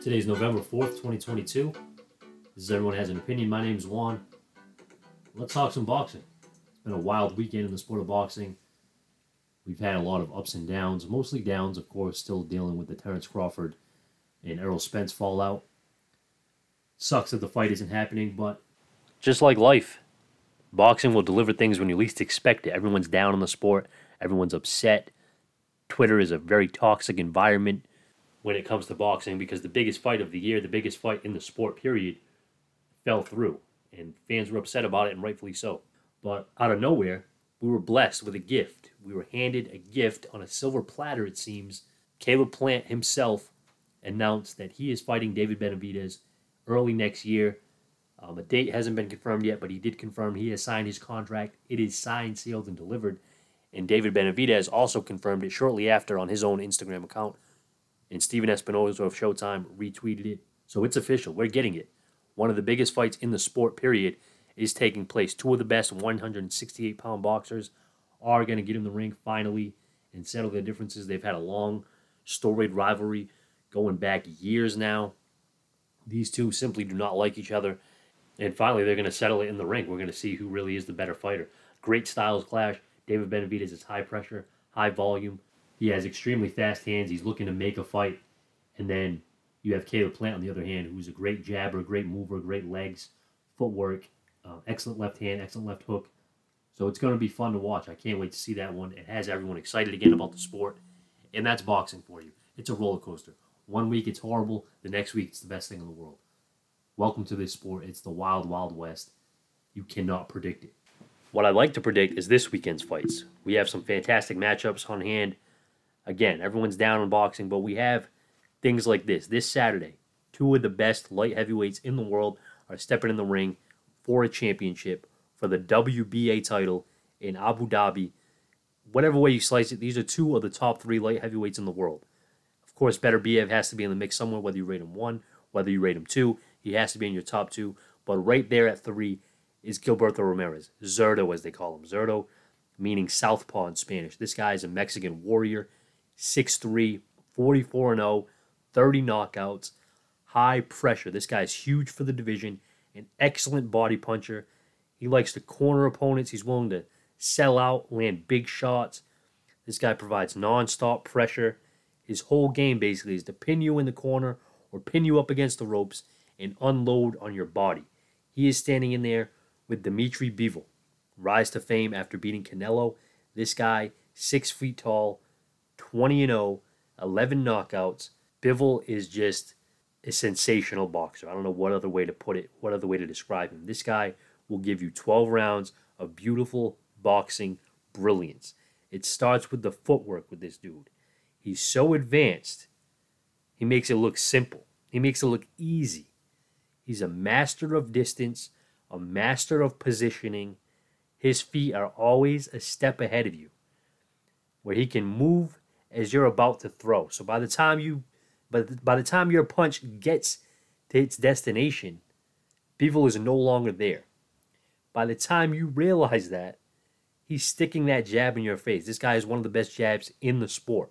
Today's November 4th, 2022. This is Everyone Has an Opinion. My name is Juan. Let's talk some boxing. It's been a wild weekend in the sport of boxing. We've had a lot of ups and downs, mostly downs, of course, still dealing with the Terence Crawford and Errol Spence fallout. Sucks that the fight isn't happening, but just like life, boxing will deliver things when you least expect it. Everyone's down on the sport, everyone's upset. Twitter is a very toxic environment when it comes to boxing because the biggest fight of the year, the biggest fight in the sport, period, fell through. And fans were upset about it, and rightfully so. But out of nowhere, we were blessed with a gift. We were handed a gift on a silver platter, it seems. Caleb Plant himself announced that he is fighting David Benavidez early next year. Um, a date hasn't been confirmed yet, but he did confirm he has signed his contract. It is signed, sealed, and delivered. And David Benavidez also confirmed it shortly after on his own Instagram account. And Stephen Espinoza of Showtime retweeted it. So it's official. We're getting it. One of the biggest fights in the sport, period, is taking place. Two of the best 168 pound boxers are going to get in the ring finally and settle their differences. They've had a long, storied rivalry going back years now. These two simply do not like each other. And finally, they're going to settle it in the ring. We're going to see who really is the better fighter. Great styles clash. David Benavidez is high pressure, high volume. He has extremely fast hands. He's looking to make a fight. And then you have Caleb Plant on the other hand, who's a great jabber, great mover, great legs, footwork, uh, excellent left hand, excellent left hook. So it's going to be fun to watch. I can't wait to see that one. It has everyone excited again about the sport. And that's boxing for you. It's a roller coaster. One week it's horrible, the next week it's the best thing in the world. Welcome to this sport. It's the wild, wild west. You cannot predict it. What I'd like to predict is this weekend's fights. We have some fantastic matchups on hand. Again, everyone's down on boxing, but we have things like this. This Saturday, two of the best light heavyweights in the world are stepping in the ring for a championship for the WBA title in Abu Dhabi. Whatever way you slice it, these are two of the top three light heavyweights in the world. Of course, Beterbiev has to be in the mix somewhere, whether you rate him one, whether you rate him two. He has to be in your top two. But right there at three is Gilberto Ramirez, Zurdo as they call him. Zurdo meaning southpaw in Spanish. This guy is a Mexican warrior, 6'3, 44 0, 30 knockouts, high pressure. This guy is huge for the division, an excellent body puncher. He likes to corner opponents. He's willing to sell out, land big shots. This guy provides non-stop pressure. His whole game basically is to pin you in the corner or pin you up against the ropes and unload on your body. He is standing in there with Dimitri Bivol, rise to fame after beating Canelo. This guy, six feet tall, 20 and 0, 11 knockouts. Bivol is just a sensational boxer. I don't know what other way to put it, what other way to describe him. This guy will give you 12 rounds of beautiful boxing brilliance. It starts with the footwork with this dude. He's so advanced, he makes it look simple. He makes it look easy. He's a master of distance, a master of positioning. His feet are always a step ahead of you, where he can move as you're about to throw. So by the time you, but by the time your punch gets to its destination, Bivol is no longer there. By the time you realize that, he's sticking that jab in your face. This guy is one of the best jabs in the sport.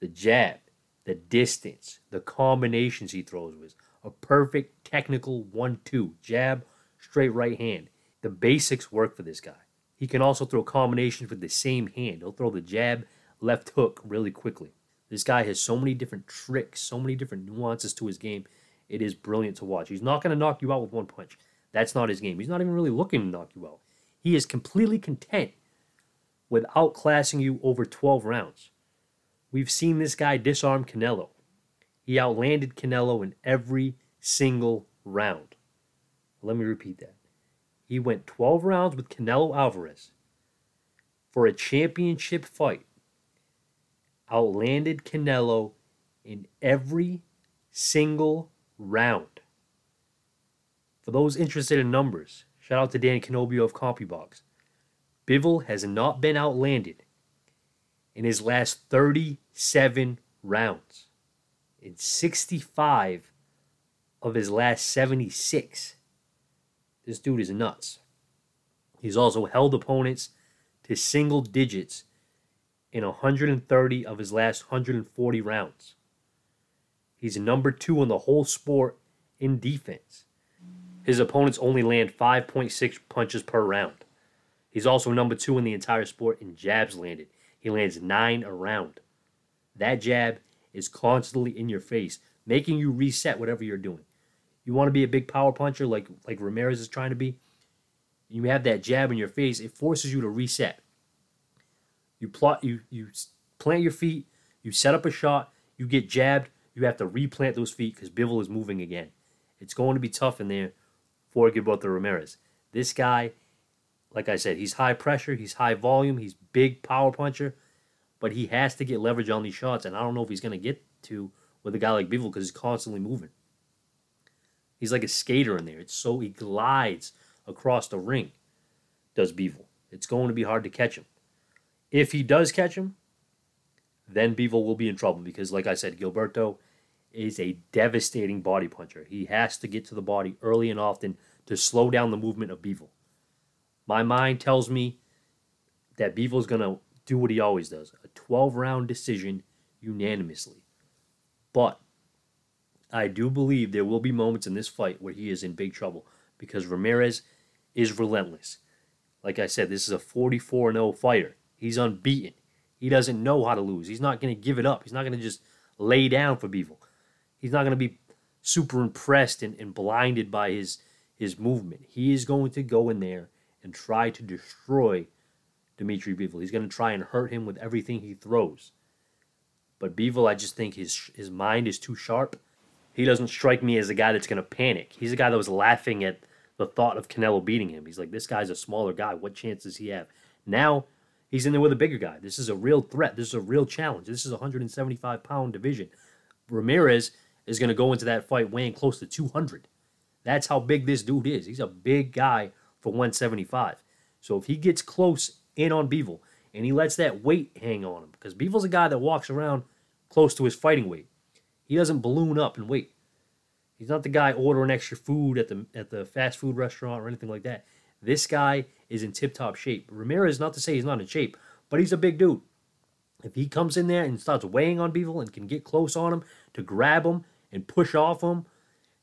The jab, the distance, the combinations he throws with. A perfect technical one two jab, straight right hand. The basics work for this guy. He can also throw combinations with the same hand. He'll throw the jab, left hook really quickly. This guy has so many different tricks, so many different nuances to his game. It is brilliant to watch. He's not going to knock you out with one punch. That's not his game. He's not even really looking to knock you out. He is completely content with outclassing you over 12 rounds. We've seen this guy disarm Canelo. He outlanded Canelo in every single round. Let me repeat that. He went 12 rounds with Canelo Alvarez for a championship fight. Outlanded Canelo in every single round. For those interested in numbers, shout out to Dan Canobbio of CompuBox. Bivol has not been outlanded in his last 37 rounds. In 65 of his last 76. This dude is nuts. He's also held opponents to single digits in 130 of his last 140 rounds. He's number two in the whole sport in defense. His opponents only land 5.6 punches per round. He's also number two in the entire sport in jabs landed. He lands nine a round. That jab is constantly in your face, making you reset whatever you're doing. You want to be a big power puncher like like Ramirez is trying to be. You have that jab in your face, it forces you to reset. You plot you you plant your feet, you set up a shot, you get jabbed, you have to replant those feet because Bivol is moving again. It's going to be tough in there for Gilberto Ramirez. This guy, like I said, he's high pressure, he's high volume, he's big power puncher, but he has to get leverage on these shots, and I don't know if he's going to get to with a guy like Bivol because he's constantly moving. He's like a skater in there. It's so he glides across the ring. Does Bivol? It's going to be hard to catch him. If he does catch him, then Bivol will be in trouble because, like I said, Gilberto is a devastating body puncher. He has to get to the body early and often to slow down the movement of Bivol. My mind tells me that Bivol's going to do what he always does a 12 round decision unanimously. But I do believe there will be moments in this fight where he is in big trouble because Ramirez is relentless. Like I said, this is a 44 0 fighter. He's unbeaten. He doesn't know how to lose. He's not going to give it up. He's not going to just lay down for Bivol. He's not going to be super impressed and, and blinded by his his movement. He is going to go in there and try to destroy Dimitri Bivol. He's going to try and hurt him with everything he throws. But Bivol, I just think his his mind is too sharp. He doesn't strike me as a guy that's going to panic. He's a guy that was laughing at the thought of Canelo beating him. He's like, this guy's a smaller guy. What chance does he have? Now He's in there with a bigger guy. This is a real threat. This is a real challenge. This is a 175 pound division. Ramirez is going to go into that fight weighing close to 200. That's how big this dude is. He's a big guy for 175. So if he gets close in on Bivol and he lets that weight hang on him, because Bivol's a guy that walks around close to his fighting weight. He doesn't balloon up in weight. He's not the guy ordering extra food at the at the fast food restaurant or anything like that. This guy is in tip top shape. Ramirez, not to say he's not in shape, but he's a big dude. If he comes in there and starts weighing on Bivol and can get close on him to grab him and push off him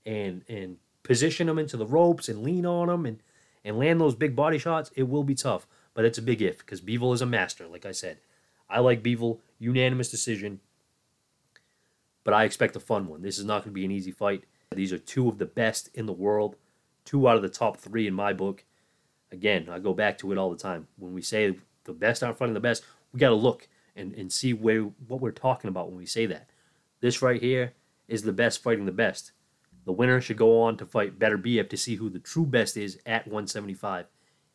and and position him into the ropes and lean on him and, and land those big body shots, it will be tough. But it's a big if because Bivol is a master, like I said. I like Bivol, unanimous decision. But I expect a fun one. This is not going to be an easy fight. These are two of the best in the world, two out of the top three in my book again, I go back to it all the time. When we say the best aren't fighting the best, we got to look and, and see where what we're talking about when we say that. This right here is the best fighting the best. The winner should go on to fight Beterbiev to see who the true best is at 175.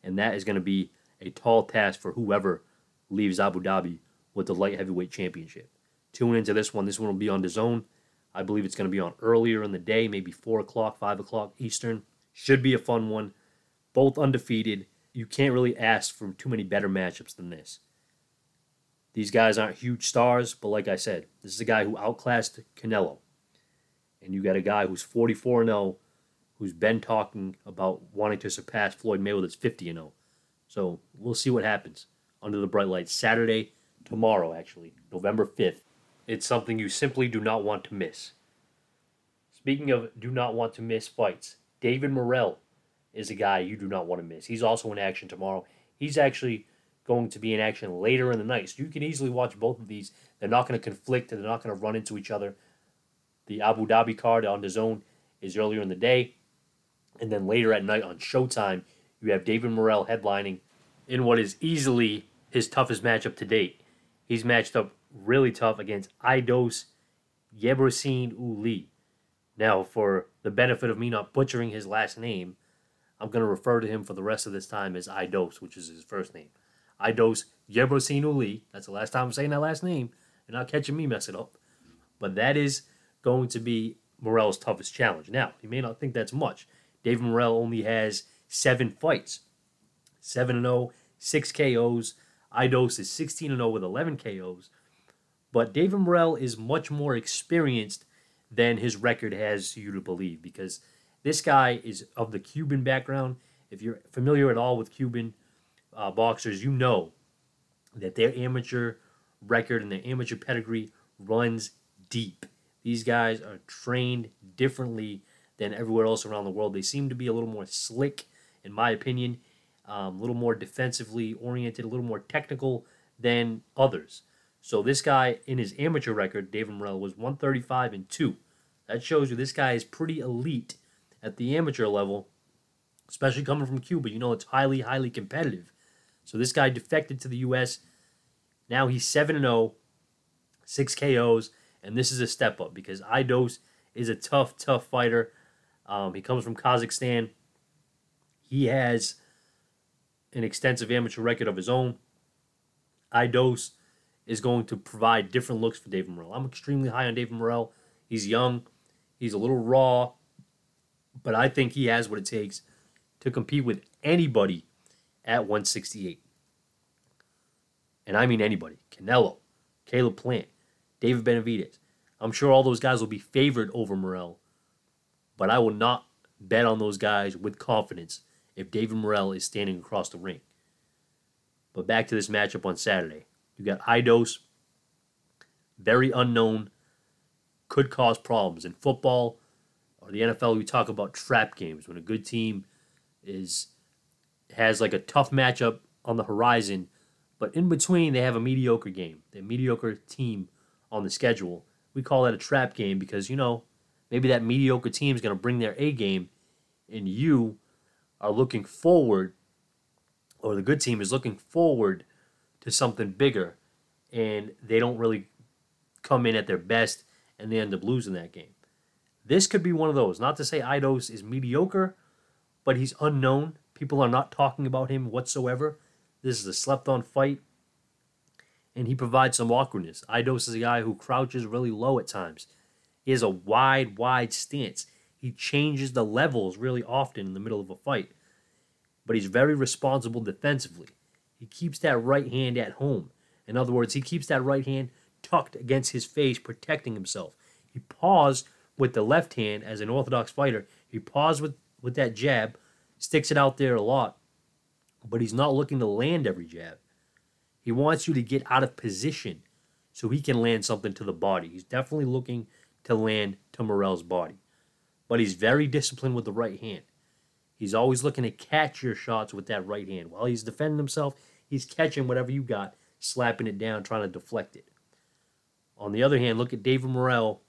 And that is going to be a tall task for whoever leaves Abu Dhabi with the light heavyweight championship. Tune into this one. This one will be on DAZN. I believe it's going to be on earlier in the day, maybe 4 o'clock, 5 o'clock Eastern. Should be a fun one both undefeated. You can't really ask for too many better matchups than this. These guys aren't huge stars, but like I said, this is a guy who outclassed Canelo. And you got a guy who's 44 0, who's been talking about wanting to surpass Floyd Mayweather's 50 0. So we'll see what happens under the bright lights. Saturday, tomorrow, actually, November 5th. It's something you simply do not want to miss. Speaking of do not want to miss fights, David Morrell is a guy you do not want to miss. He's also in action tomorrow. He's actually going to be in action later in the night. So you can easily watch both of these. They're not going to conflict and they're not going to run into each other. The Abu Dhabi card on DAZN is earlier in the day. And then later at night on Showtime, you have David Morrell headlining in what is easily his toughest matchup to date. He's matched up really tough against Aidos Yebrosin Uli. Now, for the benefit of me not butchering his last name, I'm going to refer to him for the rest of this time as Idos, which is his first name. Idos Yebrosin Uli. That's the last time I'm saying that last name. and not catching me messing up. But that is going to be Morrell's toughest challenge. Now, you may not think that's much. David Morrell only has seven fights 7 0, 6 KOs. Idos is 16 0 with 11 KOs. But David Morrell is much more experienced than his record has you to believe because this guy is of the Cuban background. If you're familiar at all with Cuban uh, boxers, you know that their amateur record and their amateur pedigree runs deep. These guys are trained differently than everywhere else around the world. They seem to be a little more slick, in my opinion, um, a little more defensively oriented, a little more technical than others. So this guy, in his amateur record, David Morrell, was 135 and 2. That shows you this guy is pretty elite at the amateur level, especially coming from Cuba. You know it's highly, highly competitive. So this guy defected to the U.S. Now he's 7 0, 6 KOs, and this is a step up because Aidos is a tough, tough fighter. Um, he comes from Kazakhstan. He has an extensive amateur record of his own. Aidos is going to provide different looks for David Morrell. I'm extremely high on David Morrell. He's young, he's a little raw, but I think he has what it takes to compete with anybody at 168. And I mean anybody. Canelo, Caleb Plant, David Benavidez. I'm sure all those guys will be favored over Morrell, but I will not bet on those guys with confidence if David Morrell is standing across the ring. But back to this matchup on Saturday. You got Aidos, very unknown, could cause problems. In football or the NFL, we talk about trap games when a good team is has like a tough matchup on the horizon, but in between they have a mediocre game, the mediocre team on the schedule. We call that a trap game because you know maybe that mediocre team is going to bring their A game, and you are looking forward, or the good team is looking forward to something bigger, and they don't really come in at their best, and they end up losing that game. This could be one of those. Not to say Aidos is mediocre, but he's unknown. People are not talking about him whatsoever. This is a slept on fight, and he provides some awkwardness. Aidos is a guy who crouches really low at times. He has a wide, wide stance. He changes the levels really often in the middle of a fight, but he's very responsible defensively. He keeps that right hand at home. In other words, he keeps that right hand tucked against his face, protecting himself. He paused with the left hand as an orthodox fighter. He paused with, with that jab, sticks it out there a lot, but he's not looking to land every jab. He wants you to get out of position so he can land something to the body. He's definitely looking to land to Morrell's body. But he's very disciplined with the right hand. He's always looking to catch your shots with that right hand. While he's defending himself, he's catching whatever you got, slapping it down, trying to deflect it. On the other hand, look at David Morrell,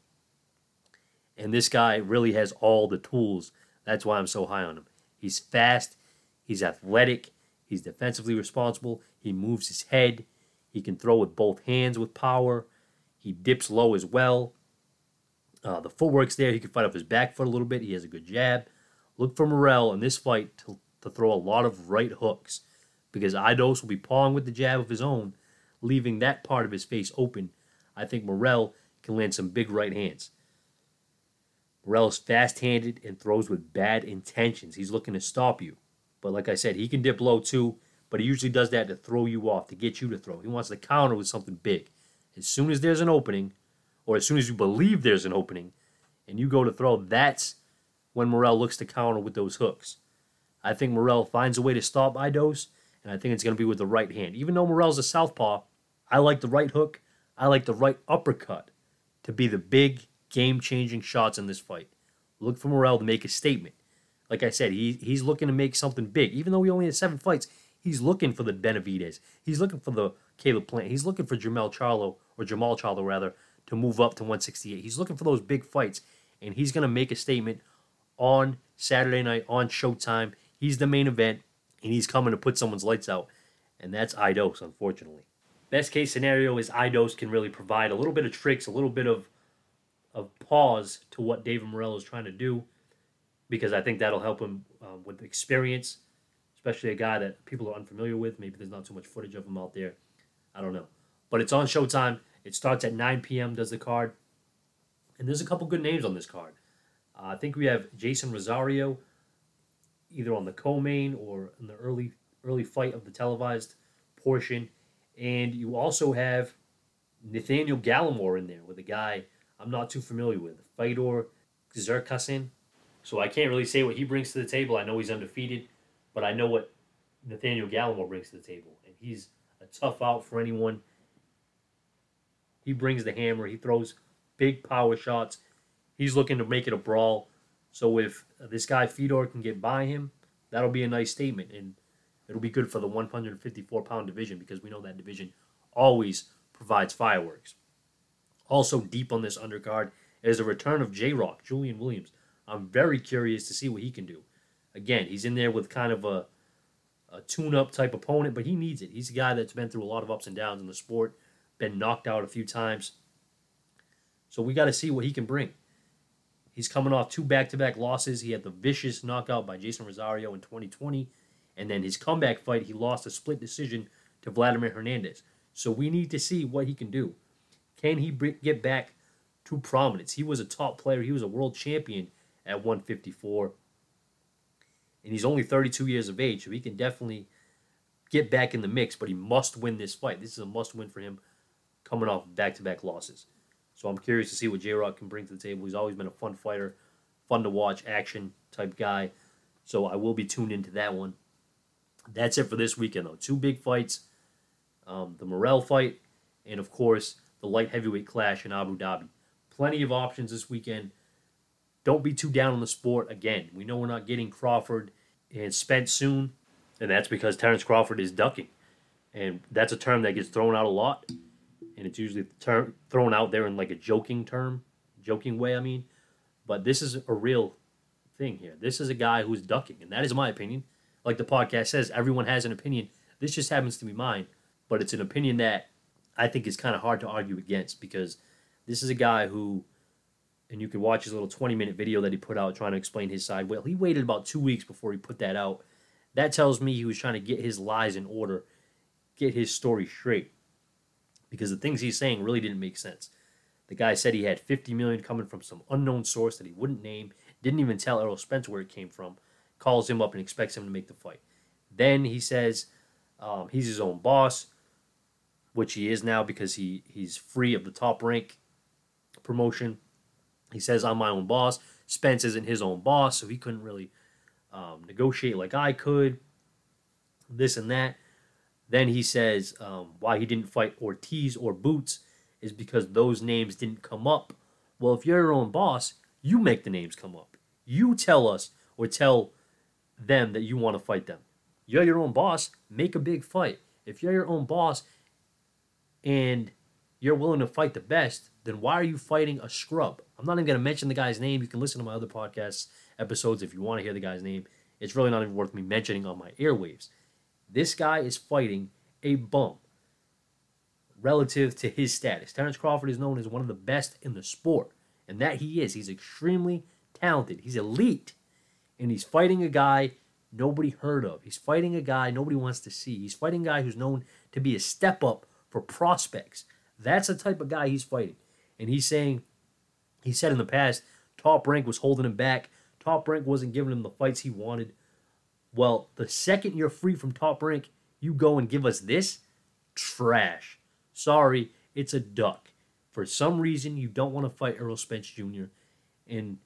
and this guy really has all the tools. That's why I'm so high on him. He's fast, he's athletic, he's defensively responsible, he moves his head, he can throw with both hands with power, he dips low as well. Uh, the footwork's there. He can fight off his back foot a little bit. He has a good jab. Look for Morrell in this fight to, to throw a lot of right hooks because Aidos will be pawing with the jab of his own, leaving that part of his face open. I think Morrell can land some big right hands. Morrell is fast handed and throws with bad intentions. He's looking to stop you. But like I said, he can dip low too, but he usually does that to throw you off, to get you to throw. He wants to counter with something big. As soon as there's an opening, or as soon as you believe there's an opening, and you go to throw, that's when Morrell looks to counter with those hooks. I think Morrell finds a way to stop Aidos, and I think it's going to be with the right hand. Even though Morrell's a southpaw, I like the right hook. I like the right uppercut to be the big game-changing shots in this fight. Look for Morrell to make a statement. Like I said, he, he's looking to make something big. Even though he only has seven fights, he's looking for the Benavidez. He's looking for the Caleb Plant. He's looking for Jamel Charlo, or Jamal Charlo rather, to move up to 168. He's looking for those big fights, and he's going to make a statement on Saturday night on Showtime. He's the main event, and he's coming to put someone's lights out, and that's Idos, unfortunately. Best case scenario is Idos can really provide a little bit of tricks, a little bit of of pause to what David Morrell is trying to do, because I think that'll help him uh, with experience, especially a guy that people are unfamiliar with. Maybe there's not too much footage of him out there. I don't know, but it's on Showtime. It starts at 9 p.m. Does the card, and there's a couple good names on this card. Uh, I think we have Jeison Rosario, either on the co-main or in the early early fight of the televised portion, and you also have Nathaniel Gallimore in there with a guy I'm not too familiar with, Fedor Cherkashin. So I can't really say what he brings to the table. I know he's undefeated, but I know what Nathaniel Gallimore brings to the table, and he's a tough out for anyone. He brings the hammer. He throws big power shots. He's looking to make it a brawl. So if this guy Fedor can get by him, that'll be a nice statement, and it'll be good for the 154 pound division because we know that division always provides fireworks. Also, deep on this undercard is the return of J Rock, Julian Williams. I'm very curious to see what he can do. Again, he's in there with kind of a, a tune up type opponent, but he needs it. He's a guy that's been through a lot of ups and downs in the sport, been knocked out a few times. So we got to see what he can bring. He's coming off two back to back losses. He had the vicious knockout by Jeison Rosario in 2020. And then his comeback fight, he lost a split decision to Vladimir Hernandez. So we need to see what he can do. Can he get back to prominence? He was a top player. He was a world champion at 154. And he's only 32 years of age, so he can definitely get back in the mix, but he must win this fight. This is a must win for him coming off back to back losses. So I'm curious to see what J Rock can bring to the table. He's always been a fun fighter, fun to watch, action type guy. So I will be tuned into that one. That's it for this weekend, though. Two big fights um, the Morrell fight, and of course, the light heavyweight clash in Abu Dhabi. Plenty of options this weekend. Don't be too down on the sport. Again, we know we're not getting Crawford and Spence soon, and that's because Terence Crawford is ducking. And that's a term that gets thrown out a lot, and it's usually thrown out there in like a joking term, joking way, I mean. But this is a real thing here. This is a guy who's ducking, and that is my opinion. Like the podcast says, everyone has an opinion. This just happens to be mine but it's an opinion that I think is kind of hard to argue against because this is a guy who, and you can watch his little 20 minute video that he put out trying to explain his side. Well, he waited about two weeks before he put that out. That tells me he was trying to get his lies in order, get his story straight, because the things he's saying really didn't make sense. The guy said he had 50 million coming from some unknown source that he wouldn't name, didn't even tell Errol Spence where it came from, calls him up and expects him to make the fight. Then he says um, he's his own boss which he is now because he he's free of the top rank promotion. He says, "I'm my own boss." Spence isn't his own boss, so he couldn't really um, negotiate like I could. This and that. Then he says um, why he didn't fight Ortiz or Boots is because those names didn't come up. Well, if you're your own boss, you make the names come up. You tell us or tell them that you want to fight them. You're your own boss. Make a big fight. If you're your own boss and you're willing to fight the best, then why are you fighting a scrub? I'm not even going to mention the guy's name. You can listen to my other podcast episodes if you want to hear the guy's name. It's really not even worth me mentioning on my airwaves. This guy is fighting a bum relative to his status. Terence Crawford is known as one of the best in the sport, and that he is. He's extremely talented, he's elite, and he's fighting a guy nobody heard of. He's fighting a guy nobody wants to see. He's fighting a guy who's known to be a step up for prospects. That's the type of guy he's fighting. And he's saying, he said in the past, Top Rank was holding him back. Top Rank wasn't giving him the fights he wanted. Well, the second you're free from Top Rank, you go and give us this trash. Sorry, it's a duck. For some reason, you don't want to fight Errol Spence Jr. and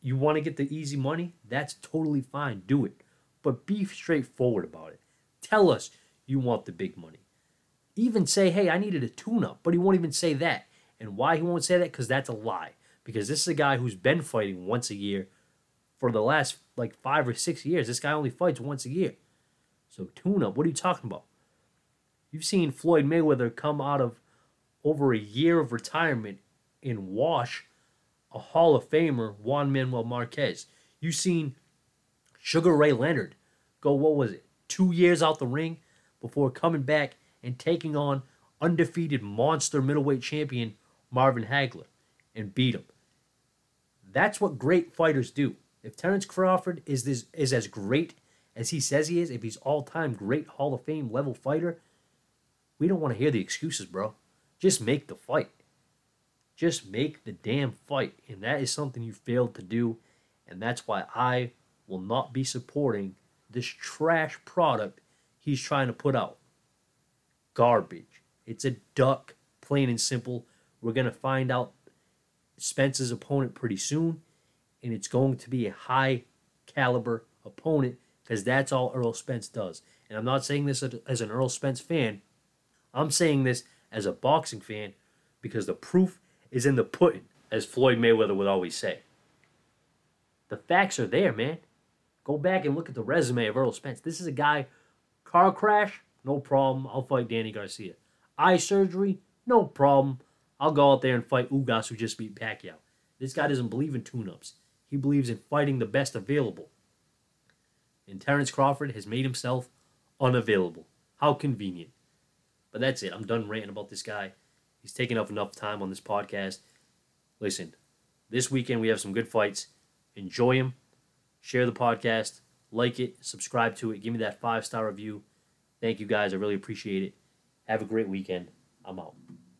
you want to get the easy money, that's totally fine. Do it. But be straightforward about it. Tell us you want the big money even say, hey, I needed a tune up, but he won't even say that. And why he won't say that? Because that's a lie. Because this is a guy who's been fighting once a year for the last like five or six years. This guy only fights once a year. So tune up, what are you talking about? You've seen Floyd Mayweather come out of over a year of retirement and wash a Hall of Famer, Juan Manuel Marquez. You've seen Sugar Ray Leonard go, what was it, two years out the ring before coming back and taking on undefeated monster middleweight champion Marvin Hagler and beat him. That's what great fighters do. If Terence Crawford is this is as great as he says he is, if he's all-time great Hall of Fame level fighter, we don't want to hear the excuses, bro. Just make the fight. Just make the damn fight. And that is something you failed to do. And that's why I will not be supporting this trash product he's trying to put out garbage. It's a duck, plain and simple. We're going to find out Spence's opponent pretty soon, and it's going to be a high caliber opponent because that's all Earl Spence does. And I'm not saying this as an Earl Spence fan, I'm saying this as a boxing fan because the proof is in the pudding, as Floyd Mayweather would always say. The facts are there, man. Go back and look at the resume of Earl Spence. This is a guy, car crash, no problem. I'll fight Danny Garcia. Eye surgery, no problem. I'll go out there and fight Ugas, who just beat Pacquiao. This guy doesn't believe in tune ups, he believes in fighting the best available. And Terence Crawford has made himself unavailable. How convenient. But that's it. I'm done ranting about this guy. He's taken up enough time on this podcast. Listen, this weekend we have some good fights. Enjoy them. Share the podcast. Like it. Subscribe to it. Give me that five star review. Thank you guys. I really appreciate it. Have a great weekend. I'm out.